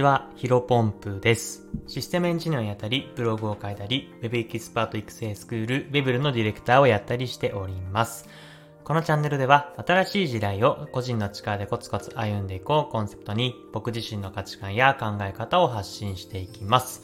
ちは、ヒロポンプです。システムエンジニアをやったり、ブログを書いたり、Web エキスパート育成スクール、Web のディレクターをやったりしております。このチャンネルでは、新しい時代を個人の力でコツコツ歩んでいこうコンセプトに、僕自身の価値観や考え方を発信していきます。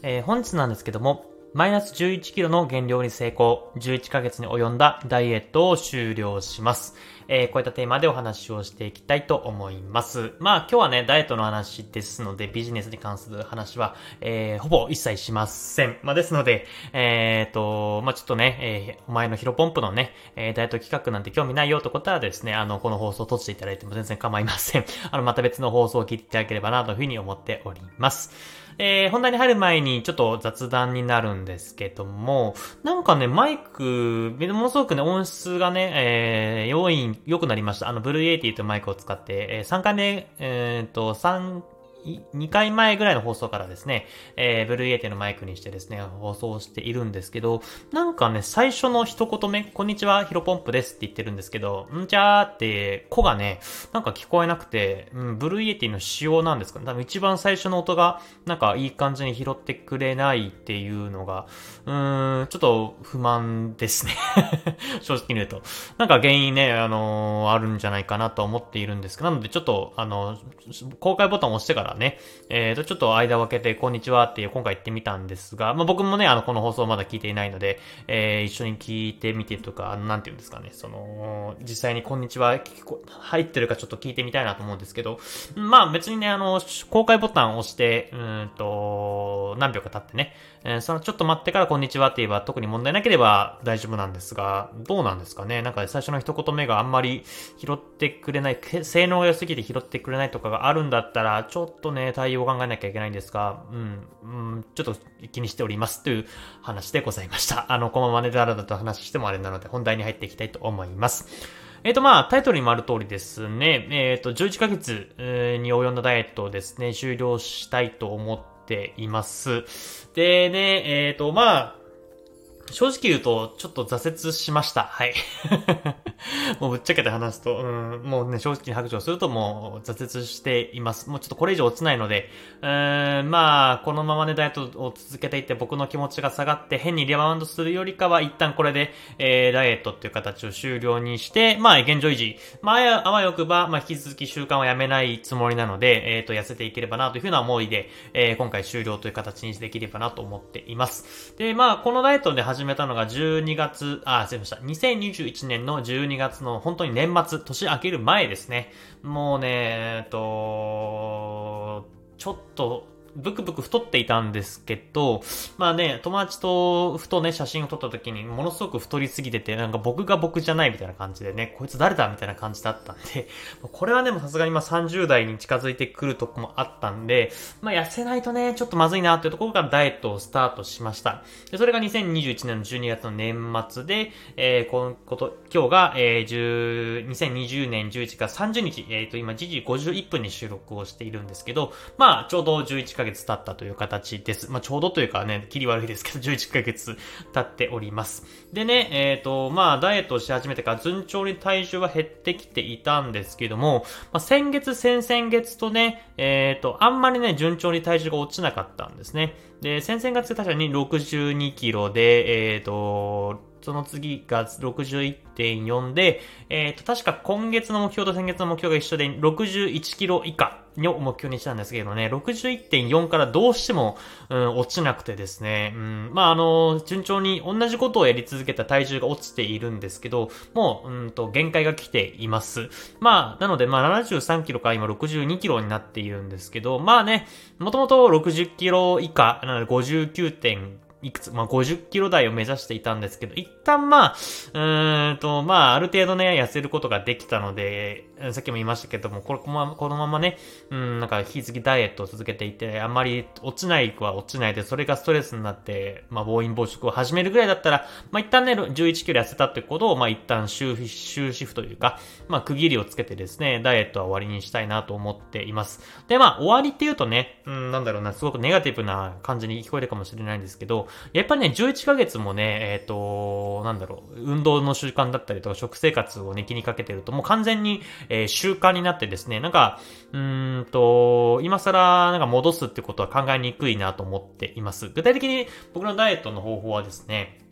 えー、本日なんですけども、マイナス11キロの減量に成功、11ヶ月に及んだダイエットを終了します。えー、こういったテーマでお話をしていきたいと思います。まあ今日はね、ダイエットの話ですので、ビジネスに関する話は、えー、ほぼ一切しません。まあですので、え、ー、と、まあちょっとね、えー、お前のヒロポンプのね、え、ダイエット企画なんて興味ないよってことはですね、あの、この放送を閉じていただいても全然構いません。あの、また別の放送を聞いていただければなというふうに思っております。えー、本題に入る前にちょっと雑談になるんですけども、なんかね、マイク、ものすごくね、音質がね、えー、良い、良くなりました。あの、ブルーエイティというマイクを使って、えー、3回目、えっ、と、3、2回前ぐらいの放送からですね、えー、ブルーエーテのマイクにしてですね、放送しているんですけど、なんかね、最初の一言目、こんにちは、ヒロポンプですって言ってるんですけど、んちゃーって、子がね、なんか聞こえなくて、うん、ブルーエーテの仕様なんですかね。多分一番最初の音が、なんかいい感じに拾ってくれないっていうのが、うーん、ちょっと不満ですね 正直に言うと。なんか原因ね、あのー、あるんじゃないかなと思っているんですけど、なのでちょっと、あの、公開ボタンを押してからね、えっ、ー、と、ちょっと間を空けて、こんにちはっていう今回言ってみたんですが、まあ、僕もね、あの、この放送まだ聞いていないので、えー、一緒に聞いてみてとか、なんていうんですかね、その、実際にこんにちは入ってるかちょっと聞いてみたいなと思うんですけど、まあ別にね、あの、公開ボタンを押して、うんと、何秒か経ってね、えー、そのちょっと待ってからこんにちはって言えば特に問題なければ大丈夫なんですが、どうなんですかねなんか最初の一言目があんまり拾ってくれない、性能が良すぎて拾ってくれないとかがあるんだったら、ちょっとっとね、対応を考えなきゃいけないんですが、うん、うん、ちょっと気にしておりますという話でございました。あの、このままね、だらだと話してもあれなので、本題に入っていきたいと思います。えっ、ー、と、まあ、タイトルにもある通りですね、えっ、ー、と、11ヶ月に及んだダイエットをですね、終了したいと思っています。でね、えっ、ー、と、まあ、正直言うと、ちょっと挫折しました。はい。もうぶっちゃけて話すと、うん、もうね、正直に白状するともう挫折しています。もうちょっとこれ以上落ちないので、うーん、まあ、このままね、ダイエットを続けていって僕の気持ちが下がって変にリバウンドするよりかは、一旦これで、えー、ダイエットっていう形を終了にして、まあ、現状維持。まあ、あわよくば、まあ、引き続き習慣をやめないつもりなので、えっ、ー、と、痩せていければなというふうな思いで、えー、今回終了という形にできればなと思っています。で、まあ、このダイエットで始始めたのが12月、あ、すいません。2021年の12月の本当に年末、年明ける前ですね。もうね、えっと、ちょっと、ブクブク太っていたんですけど、まあね、友達とふとね、写真を撮った時にものすごく太りすぎてて、なんか僕が僕じゃないみたいな感じでね、こいつ誰だみたいな感じだったんで、これはね、もさすがにまあ30代に近づいてくるとこもあったんで、まあ痩せないとね、ちょっとまずいなっていうところからダイエットをスタートしました。で、それが2021年の12月の年末で、えー、このこと、今日が、えー、10、2020年11月30日、えっ、ー、と、今、時時51分に収録をしているんですけど、まあ、ちょうど11ヶ月経ったという形です。まあ、ちょうどというかね、切り悪いですけど、11ヶ月経っております。でね、えっ、ー、と、まあ、ダイエットをし始めてから順調に体重は減ってきていたんですけども、まあ、先月、先々月とね、えっ、ー、と、あんまりね、順調に体重が落ちなかったんですね。で、先々月確かに62キロで、えっ、ー、と、その次が61.4で、えっ、ー、と、確か今月の目標と先月の目標が一緒で61キロ以下を目標にしたんですけどね、61.4からどうしても、うん、落ちなくてですね、うん、まあ、あの、順調に同じことをやり続けた体重が落ちているんですけど、もう、うんと、限界が来ています。まあ、なので、まあ、73キロから今62キロになっているんですけど、まあね、もともと60キロ以下、なので59.5いくつ、まあ、50キロ台を目指していたんですけど、一旦まあ、うーんと、まあ、ある程度ね、痩せることができたので、さっきも言いましたけども、これ、このままね、うん、なんか、引き継ぎダイエットを続けていて、あんまり落ちない子は落ちないで、それがストレスになって、まあ、暴飲暴食を始めるぐらいだったら、まあ、一旦ね、11キロ痩せたってことを、まあ、一旦終終止符というか、まあ、区切りをつけてですね、ダイエットは終わりにしたいなと思っています。で、まあ、終わりって言うとね、うん、なんだろうな、すごくネガティブな感じに聞こえるかもしれないんですけど、ど、やっぱりね、11ヶ月もね、えっ、ー、と、なんだろう、運動の習慣だったりとか、食生活をね、気にかけてると、もう完全に、えー、習慣になってですね、なんか、うんと、今更、なんか戻すってことは考えにくいなと思っています。具体的に僕のダイエットの方法はですね、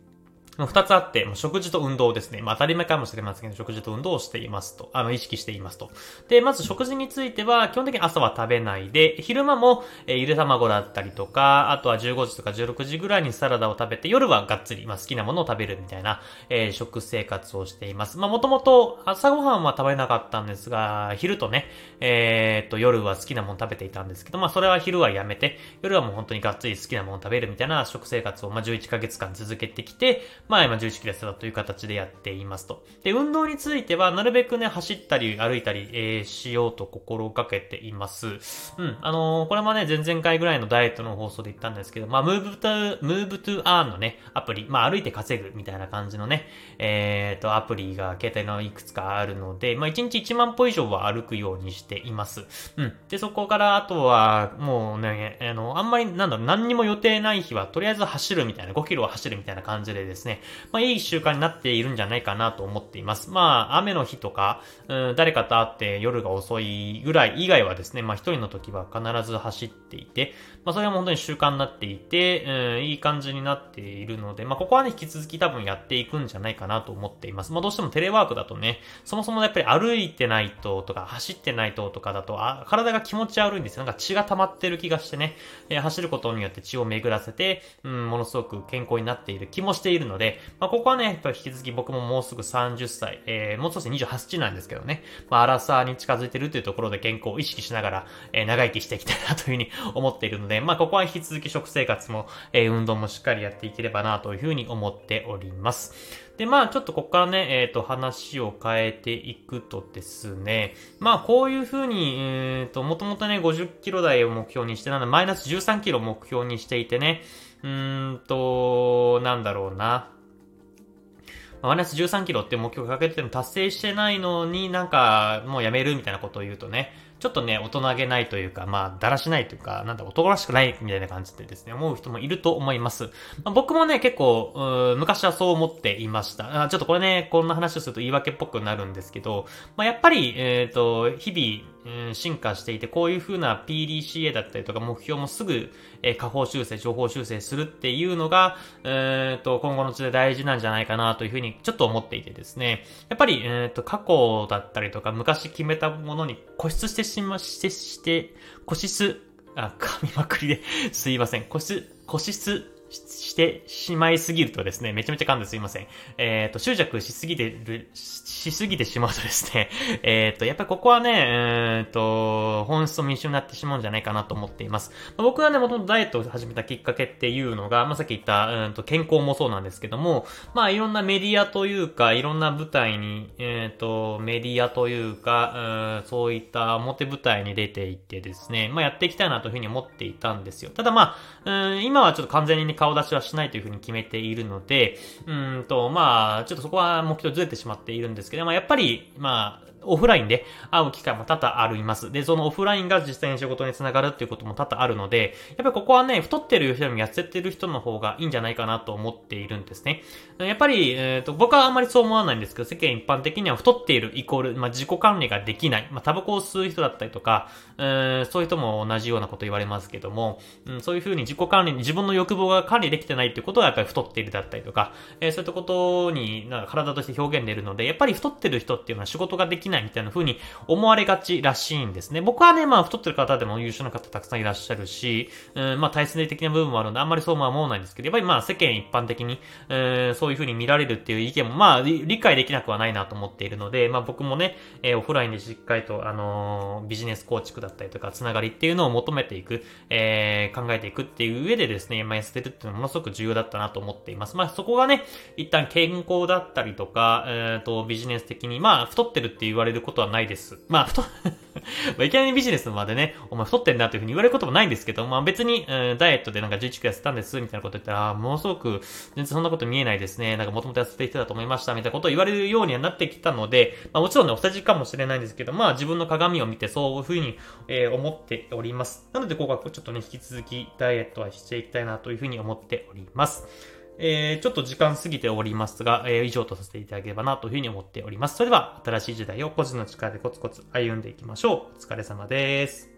二つあって、食事と運動ですね。まあ当たり前かもしれませんけど、食事と運動をしていますと。あの、意識していますと。で、まず食事については、基本的に朝は食べないで、昼間も、えー、ゆで卵だったりとか、あとは15時とか16時ぐらいにサラダを食べて、夜はがっつり、まあ好きなものを食べるみたいな、えー、食生活をしています。まあもともと朝ごはんは食べなかったんですが、昼とね、えー、っと、夜は好きなもの食べていたんですけど、まあそれは昼はやめて、夜はもう本当にがっつり好きなものを食べるみたいな食生活を、まあ11ヶ月間続けてきて、まあ今11キロ痩せたという形でやっていますと。で、運動については、なるべくね、走ったり歩いたり、えー、しようと心がけています。うん。あのー、これもね、前々回ぐらいのダイエットの放送で言ったんですけど、まあ、 Move to、Move to Earn のね、アプリ、まあ、歩いて稼ぐみたいな感じのね、えっ、ー、と、アプリが携帯のいくつかあるので、まあ、1日1万歩以上は歩くようにしています。うん。で、そこから、あとは、もうね、あの、あんまり、なんだろう、何にも予定ない日は、とりあえず走るみたいな、5キロは走るみたいな感じでですね、まあ、いい習慣になっているんじゃないかなと思っています。まあ、雨の日とか、うん、誰かと会って夜が遅いぐらい以外はですね、まあ一人の時は必ず走っていて、まあそれは本当に習慣になっていて、うん、いい感じになっているので、まあここはね、引き続き多分やっていくんじゃないかなと思っています。まあどうしてもテレワークだとね、そもそもやっぱり歩いてないととか、走ってないととかだと、あ体が気持ち悪いんですよ。なんか血が溜まってる気がしてね、えー、走ることによって血を巡らせて、うん、ものすごく健康になっている気もしているので、でまあここはね、引き続き僕ももうすぐ30歳、えー、もう少し28歳なんですけどね、まあ、アラサーに近づいてるというところで健康を意識しながら、えー、長生きしていきたいなというふうに思っているので、まあ、ここは引き続き食生活も、えー、運動もしっかりやっていければなというふうに思っております。で、まあ、ちょっとここからね、えっ、ー、と、話を変えていくとですね、まあ、こういうふうに、えっ、ー、と、もともとね、50キロ台を目標にして、なんだ、マイナス13キロ目標にしていてね、うーんと、なんだろうな。マイナス13キロって目標をかけても達成してないのになんかもうやめるみたいなことを言うとね、ちょっとね、大人げないというか、まあ、だらしないというか、なんだ、男らしくないみたいな感じでですね、思う人もいると思います。まあ、僕もね、結構、昔はそう思っていました。ちょっとこれね、こんな話をすると言い訳っぽくなるんですけど、まあ、やっぱり、えっ、ー、と、日々、うん、進化していて、こういう風な PDCA だったりとか目標もすぐ、えー、下方修正、情報修正するっていうのが、えー、と、今後のうちで大事なんじゃないかなという風にちょっと思っていてですね。やっぱり、えー、と、過去だったりとか昔決めたものに固執してしま、して、して、固執、あ、噛みまくりですいません。固執、固執してしまいすぎるとですね、めちゃめちゃ噛んですいません。えっ、ー、と、執着しすぎてる、しすぎてしまうとですね、えっ、ー、と、やっぱりここはね、えっ、ー、と、本質と民主になってしまうんじゃないかなと思っています。まあ、僕がね、もともとダイエットを始めたきっかけっていうのが、まあ、さっき言った、うんと、健康もそうなんですけども、まあ、いろんなメディアというか、いろんな舞台に、えっ、と、メディアというか、うん、そういった表舞台に出ていってですね、まあ、やっていきたいなというふうに思っていたんですよ。ただまあ、うん、今はちょっと完全にね、顔出しはしないというふうに決めているので、うんと、まあ、ちょっとそこは目標ずれてしまっているんですけど、まあ、やっぱり、まあ、オフラインで会う機会も多々あります。で、そのオフラインが実際に仕事につながるっていうことも多々あるので、やっぱりここはね、太ってる人よりも痩せてる人の方がいいんじゃないかなと思っているんですね。やっぱり、えっ、ー、と、僕はあんまりそう思わないんですけど、世間一般的には太っているイコール、まあ、自己管理ができない。まあ、タバコを吸う人だったりとか、えー、そういう人も同じようなこと言われますけども、うん、そういうふうに自己管理に、自分の欲望が管理できてないっていうことはやっぱり太っているだったりとか、えー、そういったことに、なんか体として表現でるので、やっぱり太ってる人っていうのは仕事ができないみたいな風に思われがちらしいんですね。僕はね、まあ太ってる方でも優秀な方たくさんいらっしゃるし、うん、まあ体質的な部分もあるので、あんまりそうは思わないんですけど、やっぱりまあ世間一般的に、えー、そういう風に見られるっていう意見もまあ理解できなくはないなと思っているので、まあ僕もね、えー、オフラインでしっかりと、あのー、ビジネス構築だったりとか、つながりっていうのを求めていく、えー、考えていくっていう上でですね、まあ痩せてるっていうのはものすごく重要だったなと思っています。まあそこがね、一旦健康だったりとか、えっ、ー、と、ビジネス的に、まあ太ってるって言われれることはないです。まあ太、まあ、いきなりビジネスまでね、お前太ってんなというふうに言われることもないんですけど、まあ別に、うん、ダイエットでなんか11キロ痩せたんです、みたいなこと言ったら、ものすごく、全然そんなこと見えないですね。なんかもともと痩せてきてたと思いました、みたいなことを言われるようにはなってきたので、まあもちろんね、同じかもしれないんですけど、まあ自分の鏡を見てそういうふうに、えー、思っております。なので、ここはちょっとね、引き続きダイエットはしていきたいなというふうに思っております。えー、ちょっと時間過ぎておりますが、えー、以上とさせていただければなというふうに思っております。それでは、新しい時代を個人の力でコツコツ歩んでいきましょう。お疲れ様です。